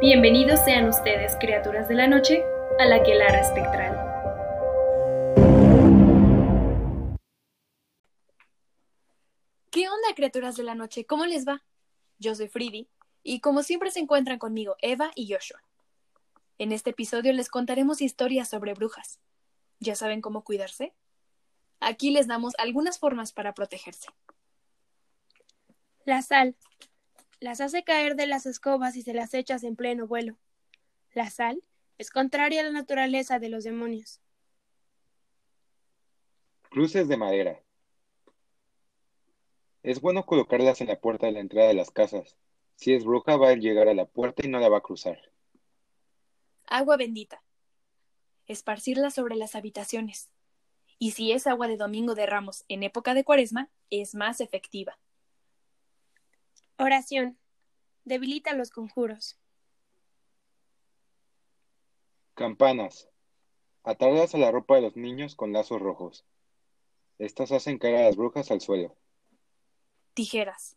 Bienvenidos sean ustedes, criaturas de la noche, a la Quelara Espectral. ¿Qué onda, criaturas de la noche? ¿Cómo les va? Yo soy Fridi, y como siempre se encuentran conmigo Eva y Joshua. En este episodio les contaremos historias sobre brujas. ¿Ya saben cómo cuidarse? Aquí les damos algunas formas para protegerse. La sal. Las hace caer de las escobas y se las echas en pleno vuelo. La sal es contraria a la naturaleza de los demonios. Cruces de madera. Es bueno colocarlas en la puerta de la entrada de las casas. Si es bruja va a llegar a la puerta y no la va a cruzar. Agua bendita. Esparcirla sobre las habitaciones. Y si es agua de Domingo de Ramos en época de Cuaresma, es más efectiva. Oración. Debilita los conjuros. Campanas. Atarlas a la ropa de los niños con lazos rojos. Estas hacen caer a las brujas al suelo. Tijeras.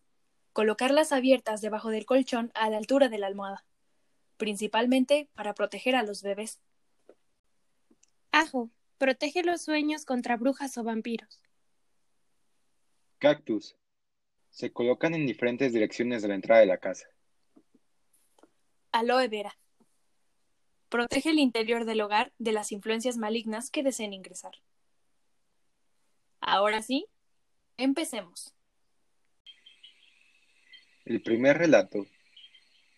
Colocarlas abiertas debajo del colchón a la altura de la almohada, principalmente para proteger a los bebés. Ajo. Protege los sueños contra brujas o vampiros. Cactus. Se colocan en diferentes direcciones de la entrada de la casa. Aloe vera. Protege el interior del hogar de las influencias malignas que deseen ingresar. Ahora sí, empecemos. El primer relato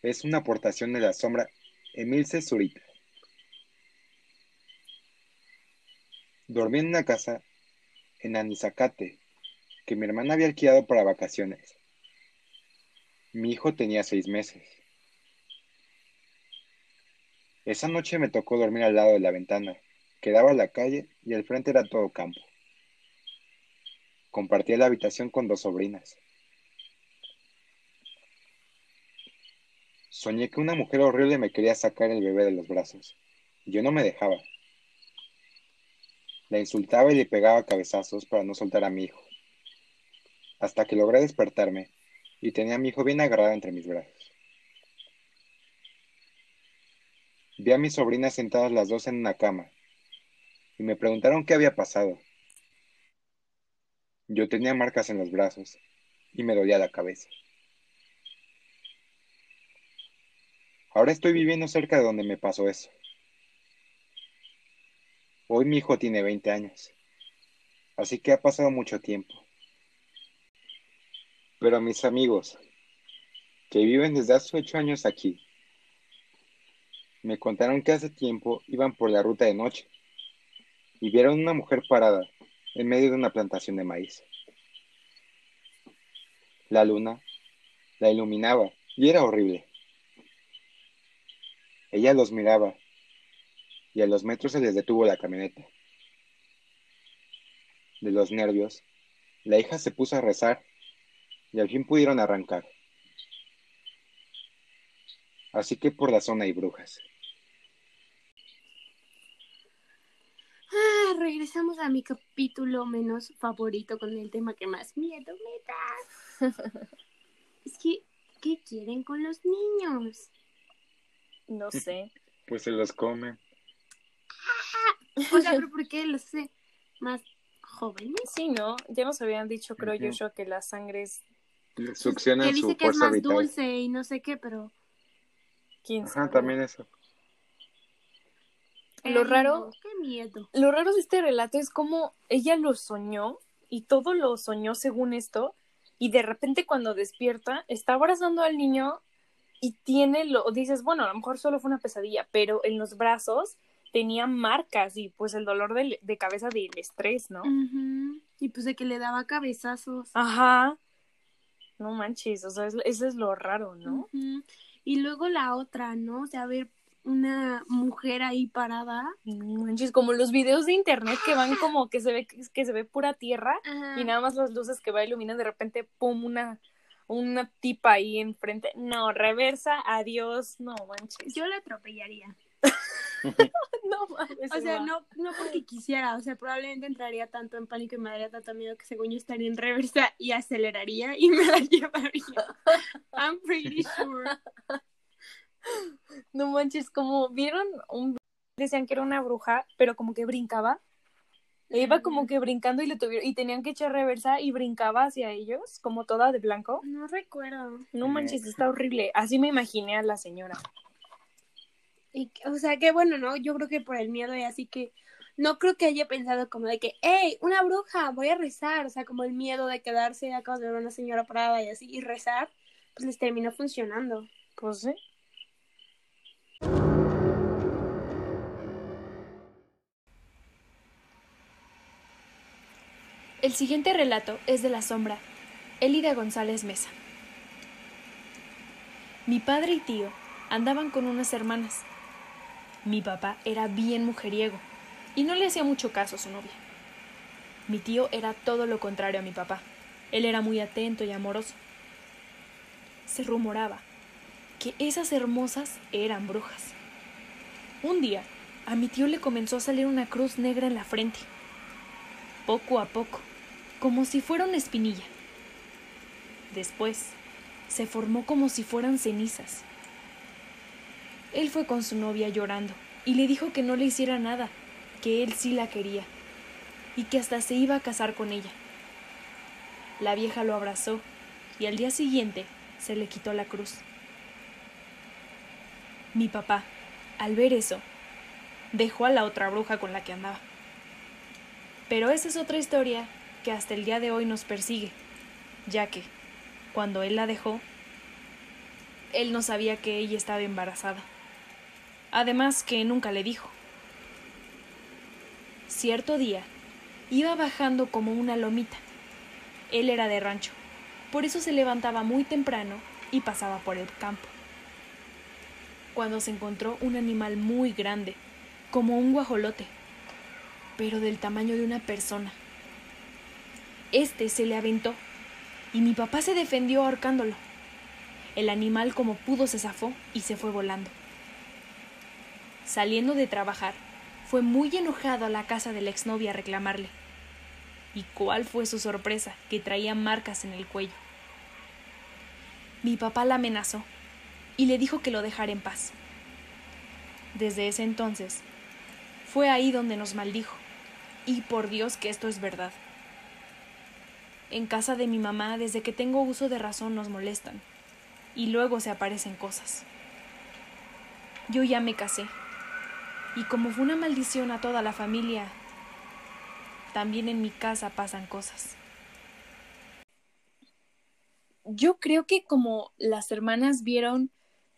es una aportación de la sombra Emilce Zurita. Dormí en una casa en Anizacate que mi hermana había alquilado para vacaciones. Mi hijo tenía seis meses. Esa noche me tocó dormir al lado de la ventana, que daba a la calle y al frente era todo campo. Compartía la habitación con dos sobrinas. Soñé que una mujer horrible me quería sacar el bebé de los brazos. Yo no me dejaba. La insultaba y le pegaba cabezazos para no soltar a mi hijo. Hasta que logré despertarme y tenía a mi hijo bien agarrado entre mis brazos. Vi a mis sobrinas sentadas las dos en una cama y me preguntaron qué había pasado. Yo tenía marcas en los brazos y me dolía la cabeza. Ahora estoy viviendo cerca de donde me pasó eso. Hoy mi hijo tiene 20 años, así que ha pasado mucho tiempo. Pero a mis amigos, que viven desde hace 8 años aquí, me contaron que hace tiempo iban por la ruta de noche y vieron una mujer parada en medio de una plantación de maíz. La luna la iluminaba y era horrible. Ella los miraba y a los metros se les detuvo la camioneta. De los nervios, la hija se puso a rezar y al fin pudieron arrancar. Así que por la zona hay brujas. Ah, regresamos a mi capítulo menos favorito con el tema que más miedo me da. es que, ¿qué quieren con los niños? No sé. Pues se los comen. O sea, ¿pero por qué los hace más jóvenes? Sí, ¿no? Ya nos habían dicho, creo yo, que la sangre es Succionan Que su dice que es más vital. dulce y no sé qué, pero... 15. Ajá, también eso. Lo Ay, raro- no, qué miedo. Lo raro de este relato es como ella lo soñó y todo lo soñó según esto y de repente cuando despierta está abrazando al niño y tiene lo dices, bueno, a lo mejor solo fue una pesadilla, pero en los brazos tenía marcas y pues el dolor del- de, cabeza del estrés, ¿no? Y pues de que le daba cabezazos. Ajá. No manches, o sea, es- eso es lo raro, ¿no? Y luego la otra, ¿no? O sea, ver una mujer ahí parada. No manches, como los videos de internet que van como que se ve que se ve pura tierra y nada más las luces que va iluminan de repente pum una una tipa ahí enfrente. No, reversa, adiós, no manches. Yo la atropellaría. no mames. O sea, no, no porque quisiera, o sea, probablemente entraría tanto en pánico y me daría tanto miedo que según yo estaría en reversa y aceleraría y me la llevaría. I'm pretty sure. No manches, como vieron un decían que era una bruja, pero como que brincaba. E iba como que brincando y le tuvieron y tenían que echar reversa y brincaba hacia ellos, como toda de blanco. No recuerdo. No manches, está horrible. Así me imaginé a la señora. Y, o sea, que bueno, ¿no? Yo creo que por el miedo y así que no creo que haya pensado como de que, hey, una bruja, voy a rezar. O sea, como el miedo de quedarse acá de ver una señora parada y así y rezar, pues les terminó funcionando. Pues sí. El siguiente relato es de la sombra, Elida González Mesa. Mi padre y tío andaban con unas hermanas. Mi papá era bien mujeriego y no le hacía mucho caso a su novia. Mi tío era todo lo contrario a mi papá. Él era muy atento y amoroso. Se rumoraba que esas hermosas eran brujas. Un día, a mi tío le comenzó a salir una cruz negra en la frente. Poco a poco, como si fuera una espinilla. Después, se formó como si fueran cenizas. Él fue con su novia llorando y le dijo que no le hiciera nada, que él sí la quería y que hasta se iba a casar con ella. La vieja lo abrazó y al día siguiente se le quitó la cruz. Mi papá, al ver eso, dejó a la otra bruja con la que andaba. Pero esa es otra historia que hasta el día de hoy nos persigue, ya que, cuando él la dejó, él no sabía que ella estaba embarazada. Además que nunca le dijo. Cierto día, iba bajando como una lomita. Él era de rancho, por eso se levantaba muy temprano y pasaba por el campo. Cuando se encontró un animal muy grande, como un guajolote, pero del tamaño de una persona. Este se le aventó y mi papá se defendió ahorcándolo. El animal como pudo se zafó y se fue volando. Saliendo de trabajar, fue muy enojado a la casa de la exnovia a reclamarle. ¿Y cuál fue su sorpresa? Que traía marcas en el cuello. Mi papá la amenazó y le dijo que lo dejara en paz. Desde ese entonces, fue ahí donde nos maldijo. Y por Dios que esto es verdad. En casa de mi mamá, desde que tengo uso de razón, nos molestan. Y luego se aparecen cosas. Yo ya me casé. Y como fue una maldición a toda la familia, también en mi casa pasan cosas. Yo creo que como las hermanas vieron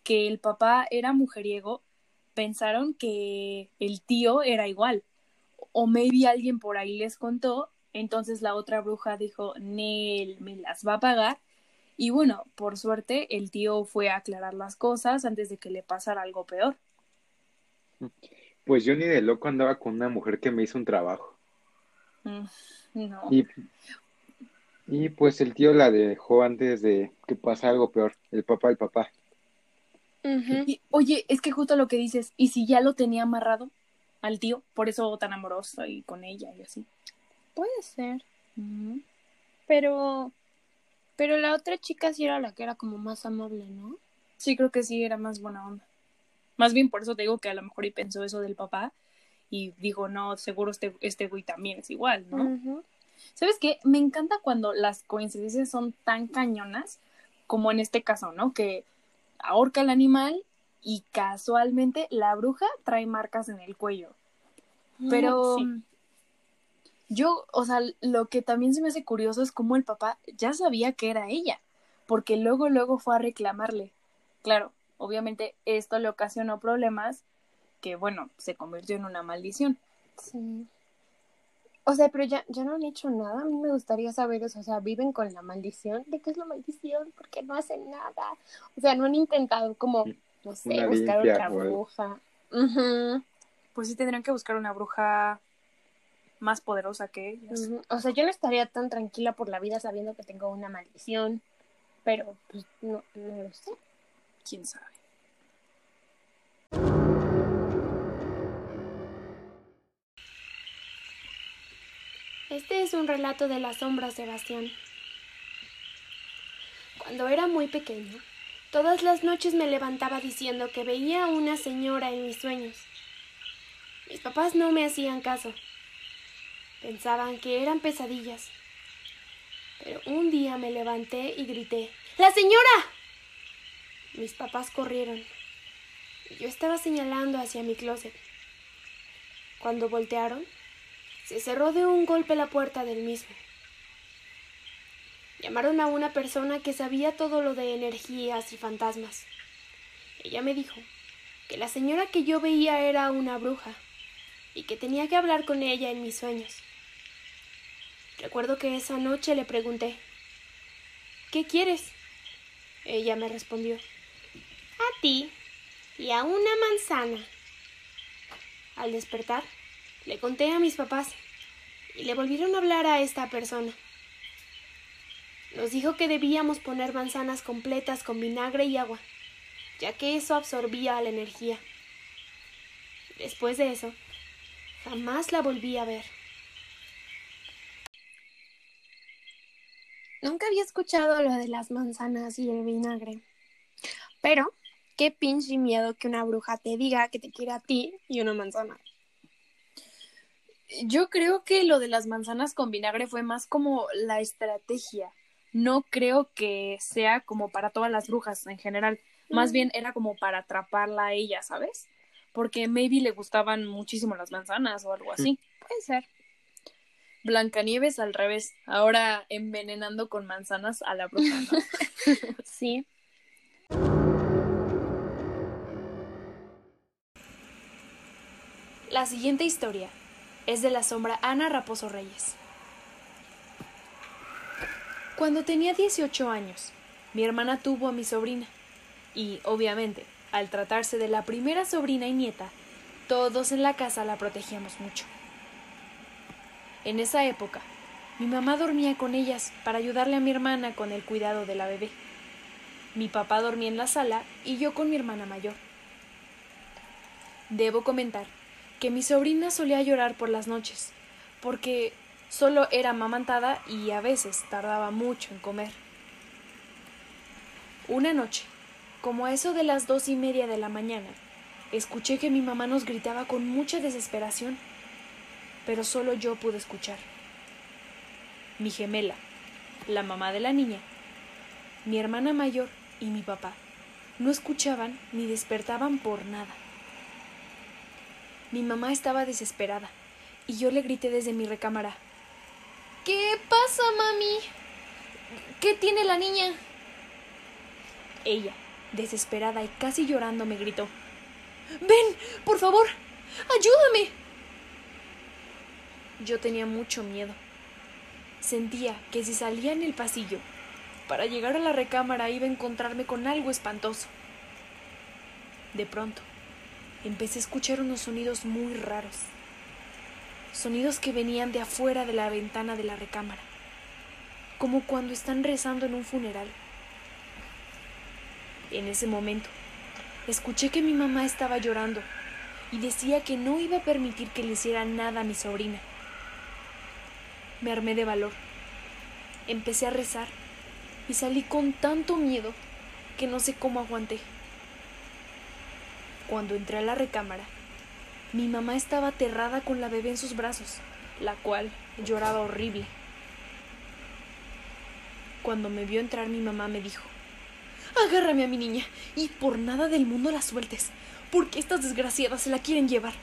que el papá era mujeriego, pensaron que el tío era igual. O maybe alguien por ahí les contó, entonces la otra bruja dijo, Nel, me las va a pagar. Y bueno, por suerte el tío fue a aclarar las cosas antes de que le pasara algo peor. Pues yo ni de loco andaba con una mujer que me hizo un trabajo. Mm, no. Y, y pues el tío la dejó antes de que pasara algo peor, el papá el papá. Y, oye, es que justo lo que dices, ¿y si ya lo tenía amarrado al tío? Por eso tan amoroso y con ella y así. Puede ser. Pero. Pero la otra chica sí era la que era como más amable, ¿no? Sí, creo que sí, era más buena onda. Más bien por eso te digo que a lo mejor y pensó eso del papá y dijo, no, seguro este, este güey también es igual, ¿no? ¿Sabes qué? Me encanta cuando las coincidencias son tan cañonas como en este caso, ¿no? Que ahorca el animal y casualmente la bruja trae marcas en el cuello. Pero Sí. yo, o sea, lo que también se me hace curioso es cómo el papá ya sabía que era ella, porque luego, luego fue a reclamarle. Claro, obviamente esto le ocasionó problemas que, bueno, se convirtió en una maldición. Sí. O sea, pero ya, ya no han hecho nada. A mí me gustaría saber eso. O sea, viven con la maldición. ¿De qué es la maldición? Porque no hacen nada. O sea, no han intentado como, no sé, Una buscar limpia, otra güey. bruja. Pues sí tendrían que buscar una bruja más poderosa que ellas. O sea, yo no estaría tan tranquila por la vida sabiendo que tengo una maldición. Pero, pues, no, no lo sé. ¿Quién sabe? Este es un relato de la sombra, Sebastián. Cuando era muy pequeño, Todas las noches me levantaba diciendo que veía a una señora en mis sueños. Mis papás no me hacían caso. Pensaban que eran pesadillas. Pero un día me levanté y grité ¡La señora! Mis papás corrieron. Yo estaba señalando hacia mi closet. Cuando voltearon, se cerró de un golpe la puerta del mismo. Llamaron a una persona que sabía todo lo de energías y fantasmas. Ella me dijo que la señora que yo veía era una bruja y que tenía que hablar con ella en mis sueños. Recuerdo que esa noche le pregunté ¿Qué quieres? Ella me respondió A ti y a una manzana. Al despertar, le conté a mis papás y le volvieron a hablar a esta persona. Nos dijo que debíamos poner manzanas completas con vinagre y agua, ya que eso absorbía la energía. Después de eso, jamás la volví a ver. Nunca había escuchado lo de las manzanas y el vinagre. Pero, qué pinche miedo que una bruja te diga que te quiere a ti y una manzana. Yo creo que lo de las manzanas con vinagre fue más como la estrategia no creo que sea como para todas las brujas en general. Más bien era como para atraparla a ella, ¿sabes? Porque maybe le gustaban muchísimo las manzanas o algo así. Puede ser. Blancanieves al revés, ahora envenenando con manzanas a la bruja, ¿no? sí. La siguiente historia es de la sombra Ana Raposo Reyes. Cuando tenía 18 años, mi hermana tuvo a mi sobrina. Y, obviamente, al tratarse de la primera sobrina y nieta, todos en la casa la protegíamos mucho. En esa época, mi mamá dormía con ellas para ayudarle a mi hermana con el cuidado de la bebé. Mi papá dormía en la sala y yo con mi hermana mayor. Debo comentar que mi sobrina solía llorar por las noches, porque Solo era amamantada y a veces tardaba mucho en comer. Una noche, como a eso de las dos y media de la mañana, escuché que mi mamá nos gritaba con mucha desesperación, pero solo yo pude escuchar. Mi gemela, la mamá de la niña, mi hermana mayor y mi papá no escuchaban ni despertaban por nada. Mi mamá estaba desesperada y yo le grité desde mi recámara ¿Qué pasa, mami? ¿Qué tiene la niña? Ella, desesperada y casi llorando, me gritó. Ven, por favor, ayúdame. Yo tenía mucho miedo. Sentía que si salía en el pasillo, para llegar a la recámara iba a encontrarme con algo espantoso. De pronto, empecé a escuchar unos sonidos muy raros sonidos que venían de afuera de la ventana de la recámara, como cuando están rezando en un funeral. En ese momento, escuché que mi mamá estaba llorando y decía que no iba a permitir que le hiciera nada a mi sobrina. Me armé de valor. Empecé a rezar y salí con tanto miedo que no sé cómo aguanté. Cuando entré a la recámara, mi mamá estaba aterrada con la bebé en sus brazos, la cual lloraba horrible. Cuando me vio entrar mi mamá me dijo, Agárrame a mi niña y por nada del mundo la sueltes, porque estas desgraciadas se la quieren llevar.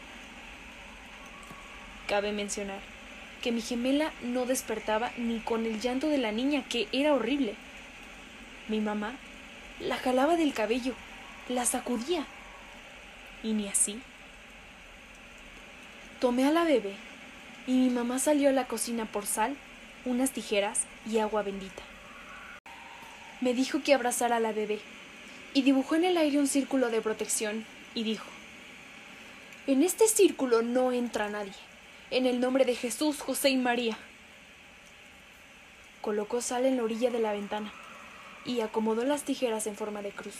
Cabe mencionar que mi gemela no despertaba ni con el llanto de la niña, que era horrible. Mi mamá la jalaba del cabello, la sacudía. Y ni así Tomé a la bebé y mi mamá salió a la cocina por sal, unas tijeras y agua bendita. Me dijo que abrazara a la bebé y dibujó en el aire un círculo de protección y dijo, En este círculo no entra nadie. En el nombre de Jesús, José y María. Colocó sal en la orilla de la ventana y acomodó las tijeras en forma de cruz.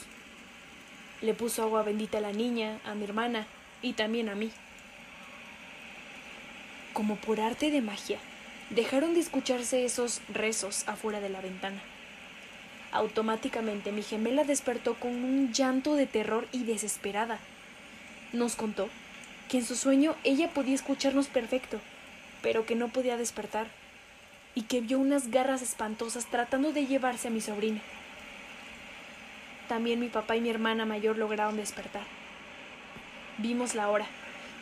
Le puso agua bendita a la niña, a mi hermana y también a mí como por arte de magia, dejaron de escucharse esos rezos afuera de la ventana. Automáticamente mi gemela despertó con un llanto de terror y desesperada. Nos contó que en su sueño ella podía escucharnos perfecto, pero que no podía despertar, y que vio unas garras espantosas tratando de llevarse a mi sobrina. También mi papá y mi hermana mayor lograron despertar. Vimos la hora,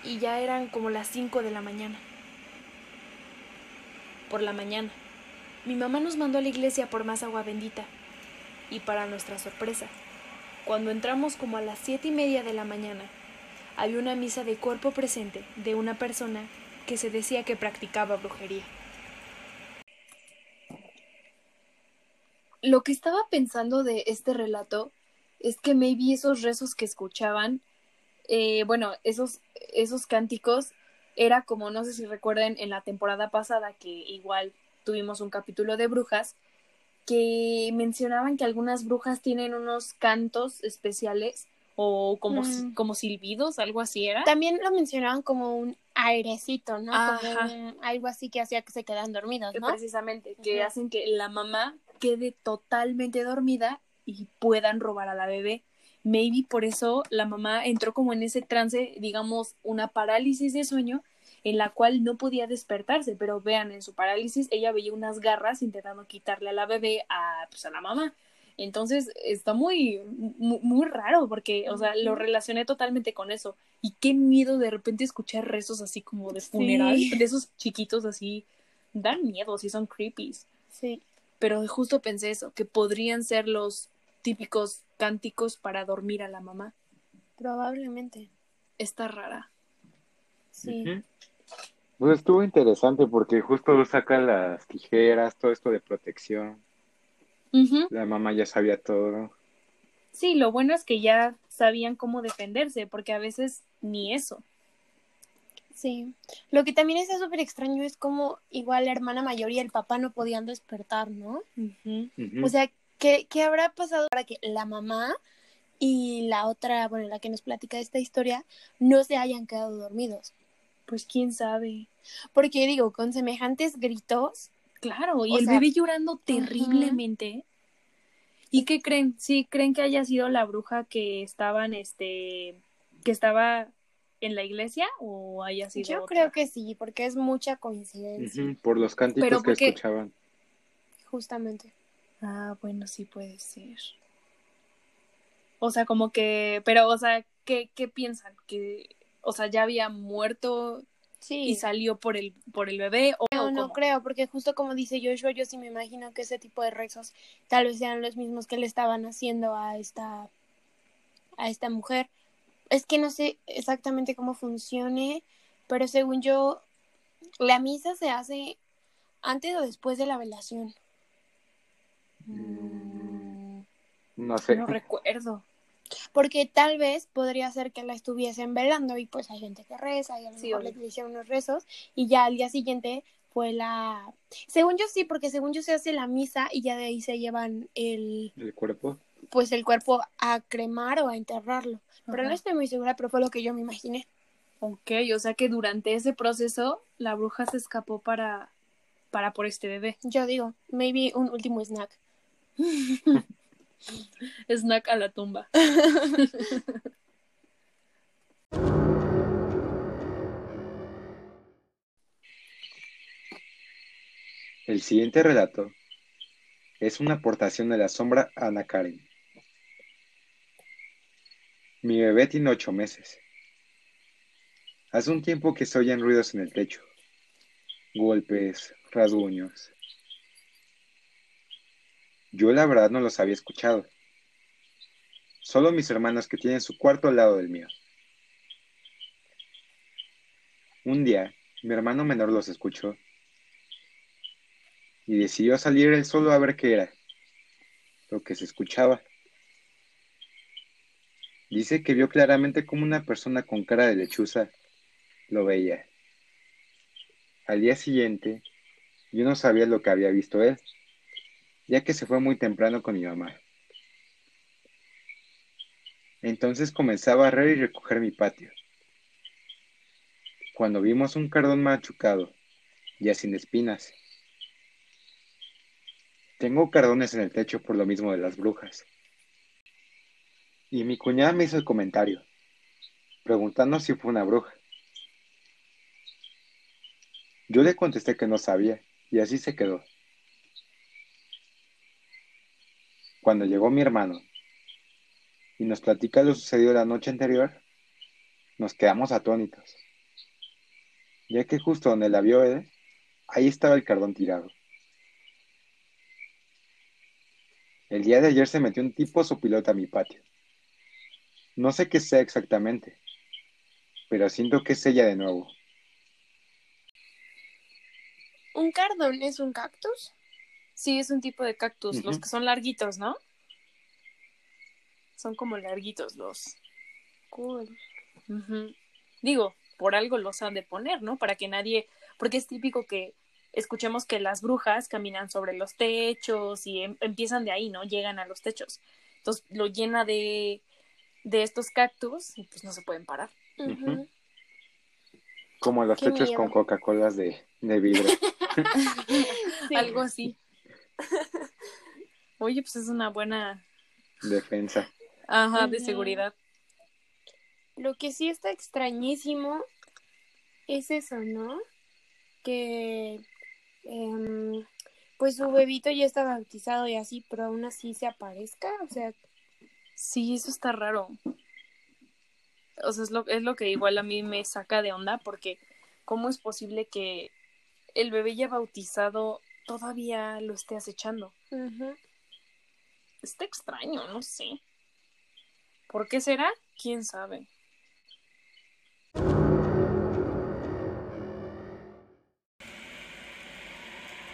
y ya eran como las cinco de la mañana. Por la mañana, mi mamá nos mandó a la iglesia por más agua bendita, y para nuestra sorpresa, cuando entramos como a las siete y media de la mañana, había una misa de cuerpo presente de una persona que se decía que practicaba brujería. Lo que estaba pensando de este relato es que maybe esos rezos que escuchaban, eh, bueno, esos, esos cánticos, era como, no sé si recuerden, en la temporada pasada, que igual tuvimos un capítulo de brujas, que mencionaban que algunas brujas tienen unos cantos especiales o como, Mm. como silbidos, algo así era. También lo mencionaban como un airecito, ¿no? Como algo así que hacía que se quedaran dormidos, ¿no? Precisamente, que hacen que la mamá quede totalmente dormida y puedan robar a la bebé. Maybe por eso la mamá entró como en ese trance, digamos, una parálisis de sueño en la cual no podía despertarse, pero vean, en su parálisis ella veía unas garras intentando quitarle a la bebé a, pues, a la mamá. Entonces está muy, muy, muy raro porque, o sea, lo relacioné totalmente con eso. Y qué miedo de repente escuchar rezos así como de funeral, Sí. de esos chiquitos así, dan miedo, sí son creepies. Sí. Pero justo pensé eso, que podrían ser los típicos cánticos para dormir a la mamá. Probablemente. Está rara. Sí. Ujú. Pues estuvo interesante porque justo saca las tijeras, todo esto de protección. La mamá ya sabía todo. Sí, lo bueno es que ya sabían cómo defenderse, porque a veces ni eso. Sí. Lo que también está súper extraño es como igual la hermana mayor y el papá no podían despertar, ¿no? O sea, ¿qué, ¿qué habrá pasado para que la mamá y la otra, bueno, la que nos platica esta historia, no se hayan quedado dormidos? Pues quién sabe. Porque digo, con semejantes gritos, Claro, y O el sea, bebé llorando terriblemente. ¿Y qué creen? ¿Sí creen que haya sido la bruja que estaban, este, que estaba en la iglesia o haya sido yo otra? creo que sí, porque es mucha coincidencia, Por los cánticos Pero que escuchaban. justamente. Ah, bueno, sí puede ser. O sea, como que, pero, o sea, ¿qué, qué piensan? Que, o sea, ya había muerto Sí. y salió por el, por el bebé o, No, o no creo, porque justo como dice Joshua, yo sí me imagino que ese tipo de rezos tal vez sean los mismos que le estaban haciendo a esta a esta mujer. Es que no sé exactamente cómo funcione, pero según yo la misa se hace antes o después de la velación. Mm, No sé. no recuerdo. Porque tal vez podría ser que la estuviesen velando y pues hay gente que reza y a lo Sí, mejor obvio. le hicieron unos rezos y ya al día siguiente fue la... Según yo sí, porque según yo se hace la misa y ya de ahí se llevan el El cuerpo. pues el cuerpo a cremar o a enterrarlo. Pero no estoy muy segura, pero fue lo que yo me imaginé. Ok, o sea que durante ese proceso la bruja se escapó para, para por este bebé. Yo digo, maybe un último snack. Snack a la tumba. El siguiente relato es una aportación de la sombra Ana Karen. Mi bebé tiene ocho meses. Hace un tiempo que se oyen ruidos en el techo. Golpes, rasguños. Yo la verdad no los había escuchado. Solo mis hermanos que tienen su cuarto al lado del mío. Un día, mi hermano menor los escuchó y decidió salir él solo a ver qué era, lo que se escuchaba. Dice que vio claramente como una persona con cara de lechuza lo veía. Al día siguiente, yo no sabía lo que había visto él, ya que se fue muy temprano con mi mamá. Entonces comencé a barrer y recoger mi patio. Cuando vimos un cardón machucado, ya sin espinas, Tengo cardones en el techo por lo mismo de las brujas. Y mi cuñada me hizo el comentario, preguntando si fue una bruja. Yo le contesté que no sabía, y así se quedó. Cuando llegó mi hermano y nos platica lo sucedido la noche anterior, nos quedamos atónitos, ya que justo donde la vio él, ahí estaba el cardón tirado. El día de ayer se metió un tipo su pilota a mi patio. No sé qué sea exactamente, pero siento que es ella de nuevo. ¿Un cardón es un cactus? Sí, es un tipo de cactus, los que son larguitos, ¿no? Son como larguitos los. Cool. Digo, por algo los han de poner, ¿no? Para que nadie. Porque es típico que escuchemos que las brujas caminan sobre los techos y em- empiezan de ahí, ¿no? Llegan a los techos. Entonces lo llena de, de estos cactus y pues no se pueden parar. Como los Qué techos miedo. con Coca-Colas de, de vidrio. Sí. Algo así. Oye, pues es una buena. Defensa. Ajá, de seguridad. Lo que sí está extrañísimo es eso, ¿no? Que em, pues su bebito ya está bautizado y así, pero aún así se aparezca, o sea, Sí, eso está raro. O sea, es lo, es lo que igual a mí me saca de onda, porque ¿cómo es posible que el bebé ya bautizado todavía lo esté acechando? Está extraño, no sé. ¿Por qué será? ¿Quién sabe?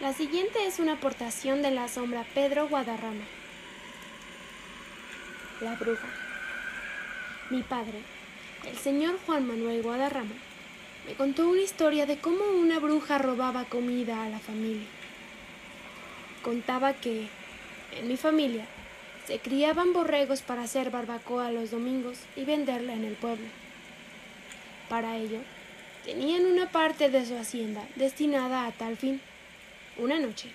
La siguiente es una aportación de la sombra Pedro Guadarrama. La bruja. Mi padre, el señor Juan Manuel Guadarrama, me contó una historia de cómo una bruja robaba comida a la familia. Contaba que, en mi familia, se criaban borregos para hacer barbacoa los domingos y venderla en el pueblo. Para ello, tenían una parte de su hacienda destinada a tal fin. Una noche,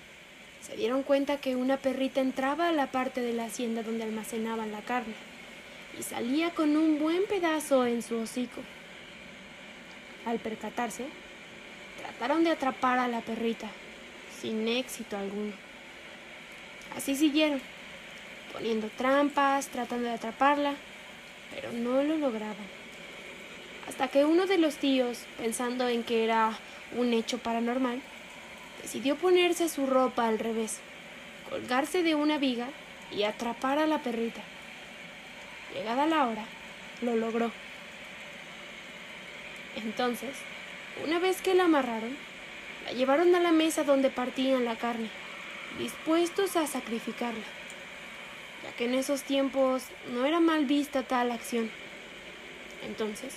se dieron cuenta que una perrita entraba a la parte de la hacienda donde almacenaban la carne y salía con un buen pedazo en su hocico. Al percatarse, trataron de atrapar a la perrita, sin éxito alguno. Así siguieron, poniendo trampas, tratando de atraparla, pero no lo lograban. Hasta que uno de los tíos, pensando en que era un hecho paranormal, decidió ponerse su ropa al revés, colgarse de una viga y atrapar a la perrita. Llegada la hora, lo logró. Entonces, una vez que la amarraron, la llevaron a la mesa donde partían la carne, dispuestos a sacrificarla, ya que en esos tiempos no era mal vista tal acción. Entonces,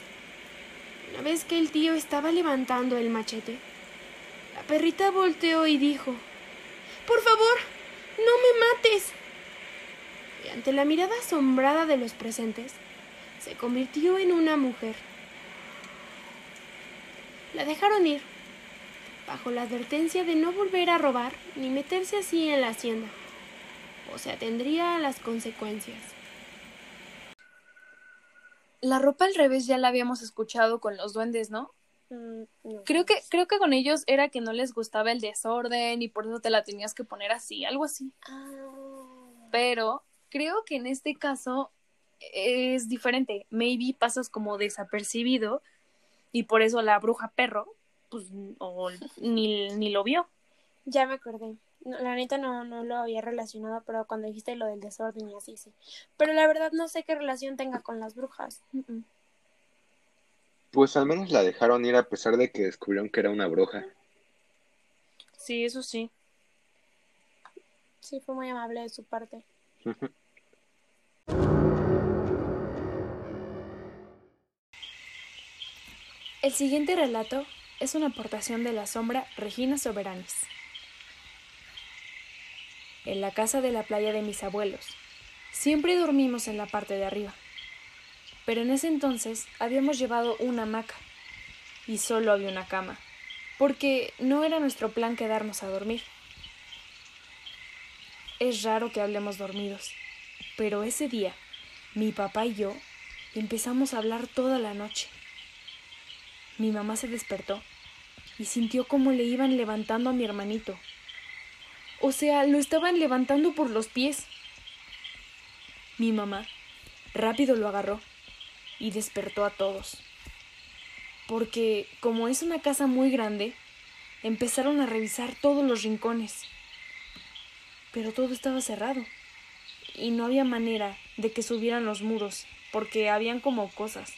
una vez que el tío estaba levantando el machete, la perrita volteó y dijo, Por favor, no me mates. Y ante la mirada asombrada de los presentes, se convirtió en una mujer. La dejaron ir, bajo la advertencia de no volver a robar ni meterse así en la hacienda, o se atendría a las consecuencias. La ropa al revés ya la habíamos escuchado con los duendes, ¿no? Mm, no. Creo que, creo que con ellos era que no les gustaba el desorden y por eso te la tenías que poner así, algo así. Ah. Pero creo que en este caso es diferente. Maybe pasas como desapercibido y por eso la bruja perro, pues, o ni, ni lo vio. Ya me acordé. No, la neta no, no lo había relacionado, pero cuando dijiste lo del desorden y así, sí. Pero la verdad no sé qué relación tenga con las brujas. Pues al menos la dejaron ir a pesar de que descubrieron que era una bruja. Sí, eso sí. Sí, fue muy amable de su parte. El siguiente relato es una aportación de la sombra Regina Soberanis. En la casa de la playa de mis abuelos, siempre dormimos en la parte de arriba. Pero en ese entonces habíamos llevado una hamaca y solo había una cama, porque no era nuestro plan quedarnos a dormir. es raro que hablemos dormidos, pero ese día mi papá y yo empezamos a hablar toda la noche. Mi mamá se despertó y sintió como le iban levantando a mi hermanito. O sea, lo estaban levantando por los pies. Mi mamá rápido lo agarró y despertó a todos. Porque como es una casa muy grande, empezaron a revisar todos los rincones. Pero todo estaba cerrado y no había manera de que subieran los muros porque habían como cosas.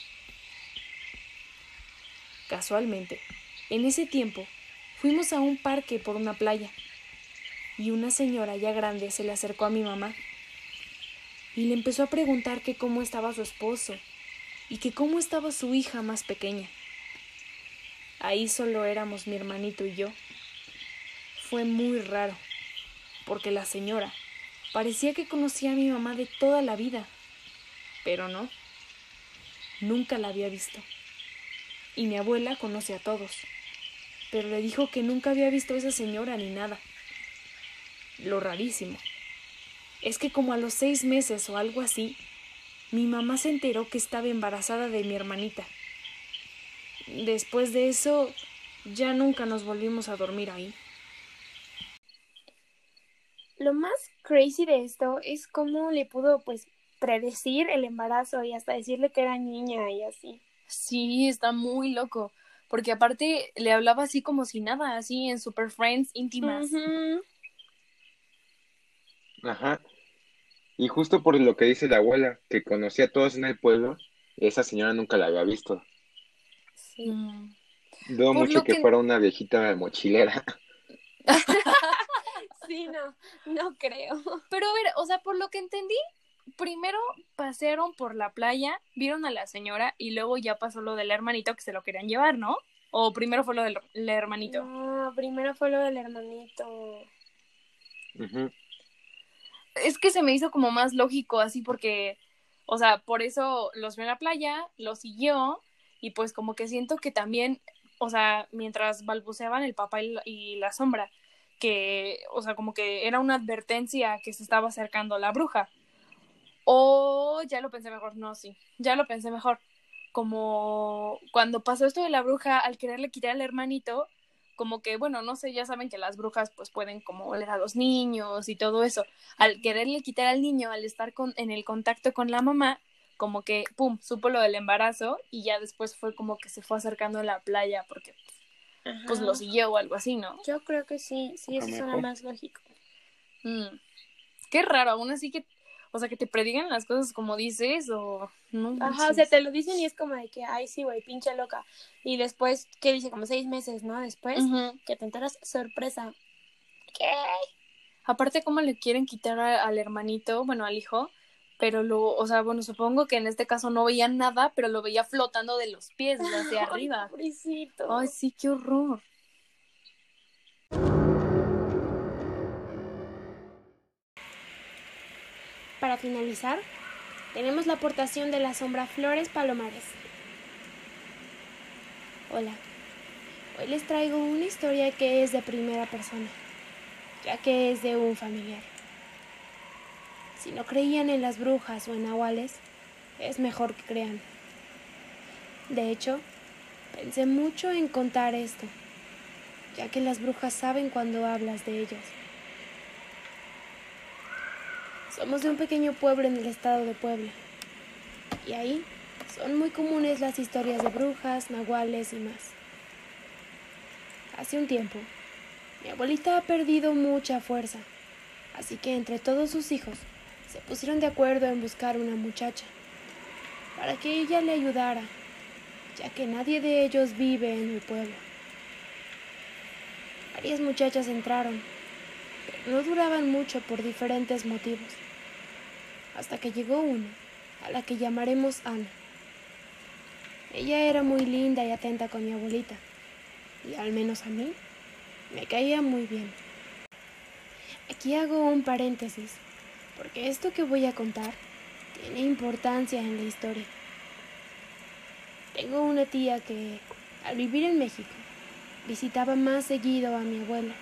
Casualmente, en ese tiempo, fuimos a un parque por una playa y una señora ya grande se le acercó a mi mamá y le empezó a preguntar que cómo estaba su esposo y que cómo estaba su hija más pequeña. Ahí solo éramos mi hermanito y yo. Fue muy raro, porque la señora parecía que conocía a mi mamá de toda la vida, pero no, nunca la había visto. Y mi abuela conoce a todos, pero le dijo que nunca había visto a esa señora ni nada. Lo rarísimo es que como a los seis meses o algo así, mi mamá se enteró que estaba embarazada de mi hermanita. Después de eso, ya nunca nos volvimos a dormir ahí. Lo más crazy de esto es cómo le pudo, pues, predecir el embarazo y hasta decirle que era niña y así. Sí, está muy loco. Porque aparte le hablaba así como si nada, así en Super Friends íntimas. Ajá. Y justo por lo que dice la abuela, que conocía a todos en el pueblo, esa señora nunca la había visto. Sí. Mm. Dudo Por mucho que que- fuera una viejita mochilera. Sí, no, no creo. Pero a ver, o sea, por lo que entendí, primero pasearon por la playa, vieron a la señora y luego ya pasó lo del hermanito que se lo querían llevar, ¿no? O primero fue lo del el hermanito. No, primero fue lo del hermanito. Ujú. Es que se me hizo como más lógico así porque, o sea, por eso los vio en la playa, lo siguió y pues como que siento que también, o sea, mientras balbuceaban el papá y la, y la sombra, que, o sea, como que era una advertencia que se estaba acercando la bruja. O ya lo pensé mejor, no, sí, ya lo pensé mejor. Como cuando pasó esto de la bruja, al quererle quitar al hermanito, como que, bueno, no sé, ya saben que las brujas pues pueden como oler a los niños y todo eso. Al quererle quitar al niño, al estar con, en el contacto con la mamá, como que, pum, supo lo del embarazo y ya después fue como que se fue acercando a la playa porque pues lo siguió o algo así, ¿no? Yo creo que sí, sí, eso lo suena más lógico. Mm. Qué raro, aún así que, o sea, que te predigan las cosas como dices o no. Ajá, o sea, te lo dicen y es como de que, ay, sí, güey, pinche loca. Y después, ¿qué dice? Como seis meses, ¿no? Después, que te enteras, sorpresa. ¿Qué? Aparte, cómo le quieren quitar a- al hermanito, bueno, al hijo, pero lo, o sea, bueno, supongo que en este caso no veía nada, pero lo veía flotando de los pies, hacia arriba. Pobrecito. Ay, sí, qué horror. Para finalizar, tenemos la aportación de la sombra Flores Palomares. Hola, hoy les traigo una historia que es de primera persona, ya que es de un familiar. Si no creían en las brujas o en nahuales, es mejor que crean. De hecho, pensé mucho en contar esto, ya que las brujas saben cuando hablas de ellas. Somos de un pequeño pueblo en el estado de Puebla. Y ahí son muy comunes las historias de brujas, nahuales y más. Hace un tiempo, mi abuelita ha perdido mucha fuerza, así que entre todos sus hijos se pusieron de acuerdo en buscar una muchacha para que ella le ayudara, ya que nadie de ellos vive en el pueblo. Varias muchachas entraron, pero no duraban mucho por diferentes motivos hasta que llegó una, a la que llamaremos Ana. Ella era muy linda y atenta con mi abuelita, y al menos a mí me caía muy bien. Aquí hago un paréntesis, porque esto que voy a contar tiene importancia en la historia. Tengo una tía que, al vivir en México, visitaba más seguido a mi abuela.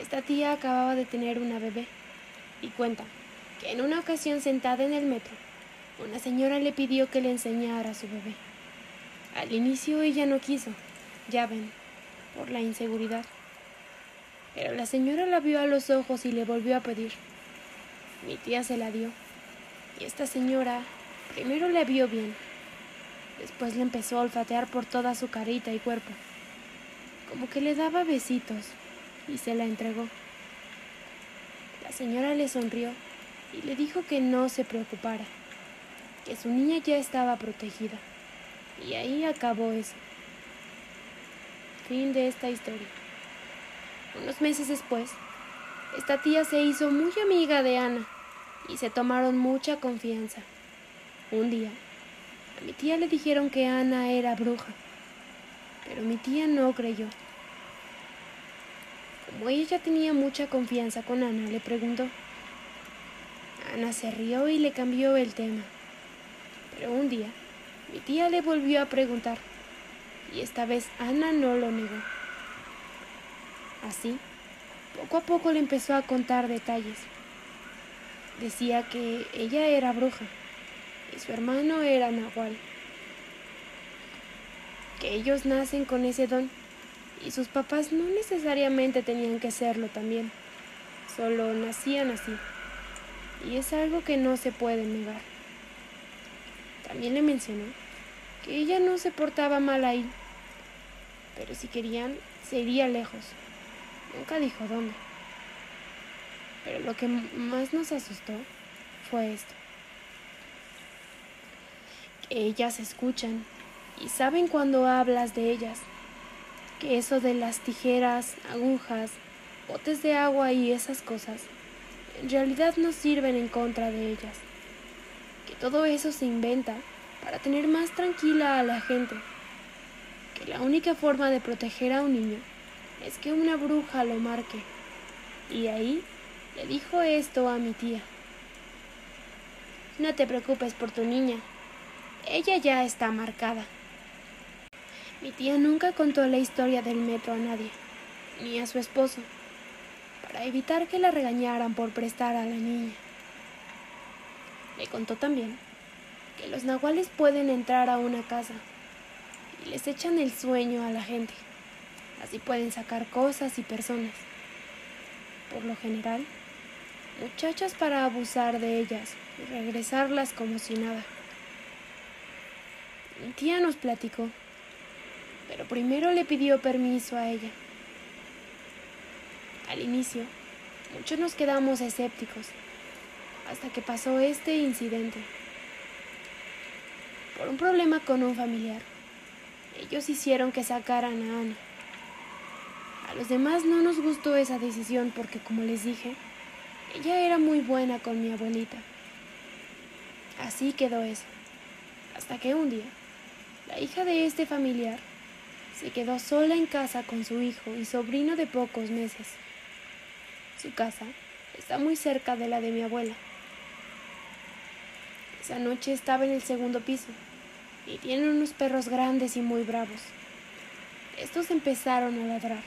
Esta tía acababa de tener una bebé y cuenta que en una ocasión sentada en el metro, una señora le pidió que le enseñara a su bebé. Al inicio ella no quiso, ya ven, por la inseguridad. Pero la señora la vio a los ojos y le volvió a pedir. Mi tía se la dio. Y esta señora primero le vio bien. Después le empezó a olfatear por toda su carita y cuerpo. Como que le daba besitos y se la entregó. La señora le sonrió y le dijo que no se preocupara, que su niña ya estaba protegida. Y ahí acabó eso. Fin de esta historia. Unos meses después, esta tía se hizo muy amiga de Ana y se tomaron mucha confianza. Un día, a mi tía le dijeron que Ana era bruja, pero mi tía no creyó. Como ella tenía mucha confianza con Ana, le preguntó. Ana se rió y le cambió el tema. Pero un día, mi tía le volvió a preguntar, y esta vez Ana no lo negó. Así, poco a poco le empezó a contar detalles. Decía que ella era bruja y su hermano era Nahual. Que ellos nacen con ese don y sus papás no necesariamente tenían que serlo también, solo nacían así. Y es algo que no se puede negar. También le mencionó que ella no se portaba mal ahí, pero si querían, se iría lejos. Nunca dijo dónde. Pero lo que más nos asustó fue esto. Que ellas escuchan y saben cuando hablas de ellas. Que eso de las tijeras, agujas, botes de agua y esas cosas en realidad no sirven en contra de ellas. Que todo eso se inventa para tener más tranquila a la gente. Que la única forma de proteger a un niño es que una bruja lo marque. Y ahí le dijo esto a mi tía. No te preocupes por tu niña. Ella ya está marcada. Mi tía nunca contó la historia del metro a nadie, ni a su esposo, para evitar que la regañaran por prestar a la niña. Le contó también que los nahuales pueden entrar a una casa y les echan el sueño a la gente. Así pueden sacar cosas y personas. Por lo general, muchachas para abusar de ellas y regresarlas como si nada. Mi tía nos platicó, pero primero le pidió permiso a ella. Al inicio, muchos nos quedamos escépticos, hasta que pasó este incidente. Por un problema con un familiar, ellos hicieron que sacaran a Ana. A los demás no nos gustó esa decisión porque, como les dije, ella era muy buena con mi abuelita. Así quedó eso. Hasta que un día, la hija de este familiar se quedó sola en casa con su hijo y sobrino de pocos meses. Su casa está muy cerca de la de mi abuela. Esa noche estaba en el segundo piso y tienen unos perros grandes y muy bravos. Estos empezaron a ladrar.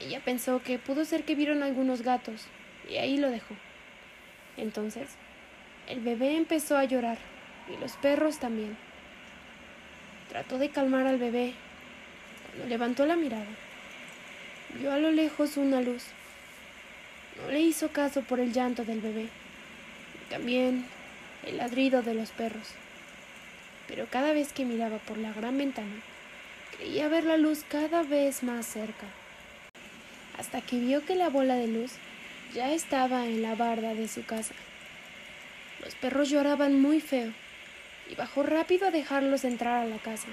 Ella pensó que pudo ser que vieron algunos gatos y ahí lo dejó. Entonces, el bebé empezó a llorar y los perros también. Trató de calmar al bebé. Cuando levantó la mirada, vio a lo lejos una luz. No le hizo caso por el llanto del bebé también el ladrido de los perros. Pero cada vez que miraba por la gran ventana, creía ver la luz cada vez más cerca hasta que vio que la bola de luz ya estaba en la barda de su casa. Los perros lloraban muy feo y bajó rápido a dejarlos entrar a la casa.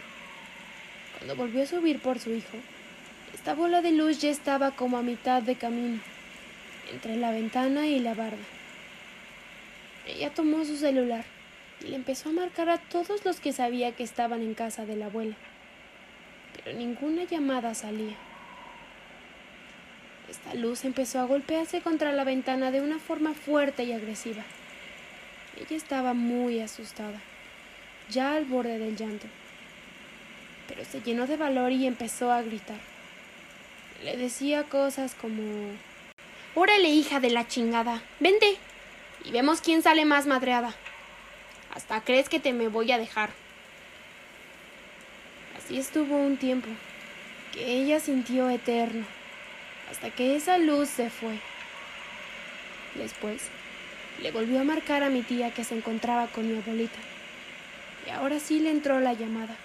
Cuando volvió a subir por su hijo, esta bola de luz ya estaba como a mitad de camino, entre la ventana y la barda. Ella tomó su celular y le empezó a marcar a todos los que sabía que estaban en casa de la abuela, pero ninguna llamada salía. Esta luz empezó a golpearse contra la ventana de una forma fuerte y agresiva. Ella estaba muy asustada, ya al borde del llanto, pero se llenó de valor y empezó a gritar. Le decía cosas como... Órale, hija de la chingada, vente. Y vemos quién sale más madreada. Hasta crees que te me voy a dejar. Así estuvo un tiempo, que ella sintió eterno, hasta que esa luz se fue. Después, le volvió a marcar a mi tía que se encontraba con mi abuelita. Y ahora sí le entró la llamada.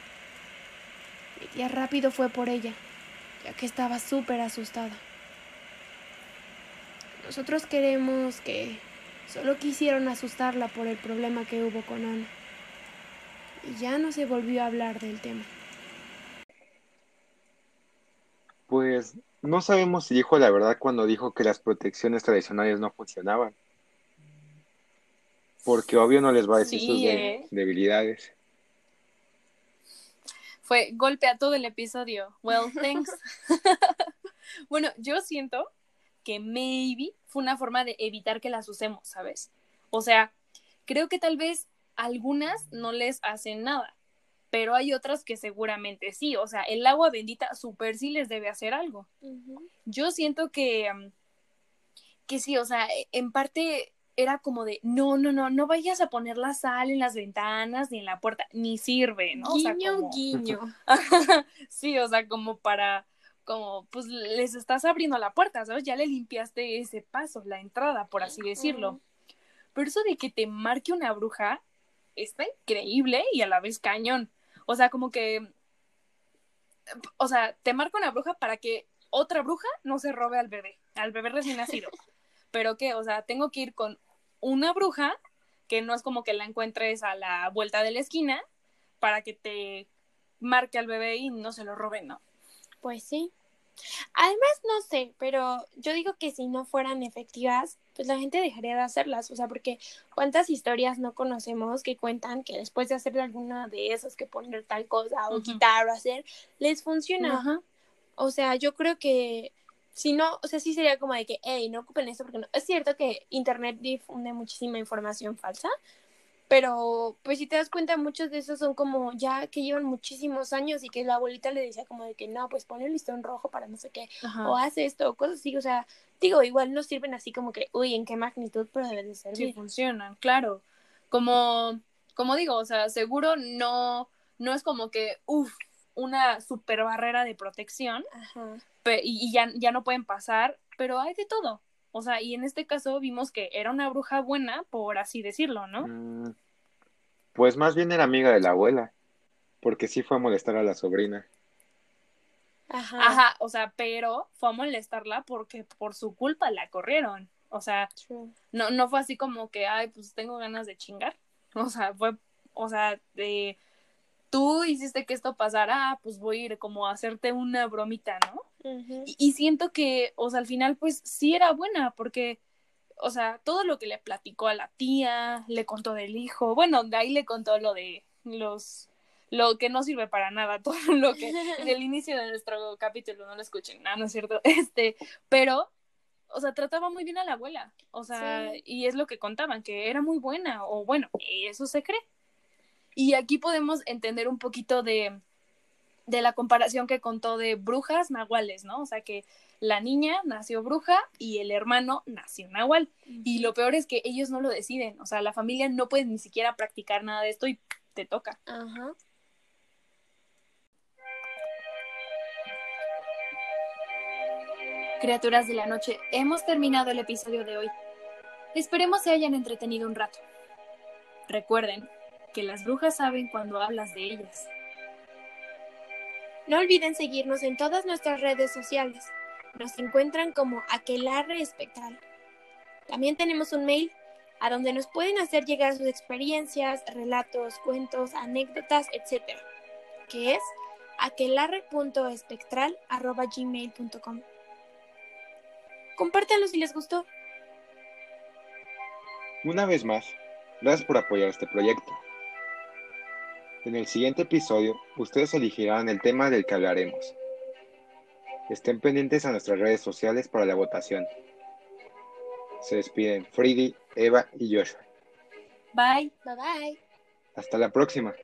Mi tía rápido fue por ella, ya que estaba súper asustada. Nosotros queremos que solo quisieron asustarla por el problema que hubo con Ana. Y ya no se volvió a hablar del tema. Pues no sabemos si dijo la verdad cuando dijo que las protecciones tradicionales no funcionaban. Porque obvio no les va a decir Sí, sus ¿eh? debilidades. Fue golpe a todo el episodio. Well, thanks. bueno, yo siento que maybe fue una forma de evitar que las usemos, ¿sabes? O sea, creo que tal vez algunas no les hacen nada, pero hay otras que seguramente sí. O sea, el agua bendita super sí les debe hacer algo. Yo siento que, um, que sí, o sea, en parte era como de, no, no, no, no vayas a poner la sal en las ventanas ni en la puerta, ni sirve, ¿no? O sea, Guiño, como- guiño. sí, o sea, como para, como, pues les estás abriendo la puerta, ¿sabes? Ya le limpiaste ese paso, la entrada, por así decirlo. Pero eso de que te marque una bruja está increíble y a la vez cañón. O sea, como que, o sea, te marca una bruja para que otra bruja no se robe al bebé, al bebé recién nacido. Pero que, o sea, tengo que ir con una bruja que no es como que la encuentres a la vuelta de la esquina para que te marque al bebé y no se lo roben, ¿no? Pues sí. Además, no sé, pero yo digo que si no fueran efectivas, pues la gente dejaría de hacerlas. O sea, porque cuántas historias no conocemos que cuentan que después de hacer alguna de esas, que poner tal cosa o quitar o hacer, les funciona. Ajá. O sea, yo creo que si no, o sea, sí sería como de que, hey, no ocupen esto porque no. Es cierto que Internet difunde muchísima información falsa, pero pues si te das cuenta, muchos de esos son como ya que llevan muchísimos años y que la abuelita le decía como de que no, pues pon el listón rojo para no sé qué, Ajá. o hace esto, o cosas así, o sea, digo, igual no sirven así como que, uy, en qué magnitud, pero deben de Sí, servir. funcionan, claro. Como, como digo, o sea, seguro no, no es como que, uff, una super barrera de protección Ajá. pe- y, y ya, ya no pueden pasar, pero hay de todo. O sea, y en este caso vimos que era una bruja buena, por así decirlo, ¿no? Mm, Pues más bien era amiga de la abuela, porque sí fue a molestar a la sobrina. Ajá. Ajá, o sea, pero fue a molestarla porque por su culpa la corrieron. O sea, True. no, no fue así como que, ay, pues tengo ganas de chingar. O sea, fue, o sea, de, tú hiciste que esto pasara, pues voy a ir como a hacerte una bromita, ¿no? Y, y siento que, o sea, al final, pues sí era buena, porque, o sea, todo lo que le platicó a la tía, le contó del hijo, bueno, de ahí le contó lo de los, lo que no sirve para nada, todo lo que, del inicio de nuestro capítulo, no lo escuchen, no, no es cierto, este, pero, o sea, trataba muy bien a la abuela, o sea, Sí. y es lo que contaban, que era muy buena, o bueno, eso se cree. Y aquí podemos entender un poquito de, de la comparación que contó de brujas nahuales, ¿no? O sea, que la niña nació bruja y el hermano nació nahual. Y lo peor es que ellos no lo deciden, o sea, la familia no puede ni siquiera practicar nada de esto y te toca. Ajá. Criaturas de la noche, hemos terminado el episodio de hoy. Esperemos se hayan entretenido un rato. Recuerden que las brujas saben cuando hablas de ellas. No olviden seguirnos en todas nuestras redes sociales. Nos encuentran como Aquelarre Espectral. También tenemos un mail a donde nos pueden hacer llegar sus experiencias, relatos, cuentos, anécdotas, etc. Que es aquelarre.espectral.gmail.com Compártanlo si les gustó. Una vez más, gracias por apoyar este proyecto. En el siguiente episodio, ustedes elegirán el tema del que hablaremos. Estén pendientes a nuestras redes sociales para la votación. Se despiden Freddy, Eva y Joshua. Bye. Bye bye. Hasta la próxima.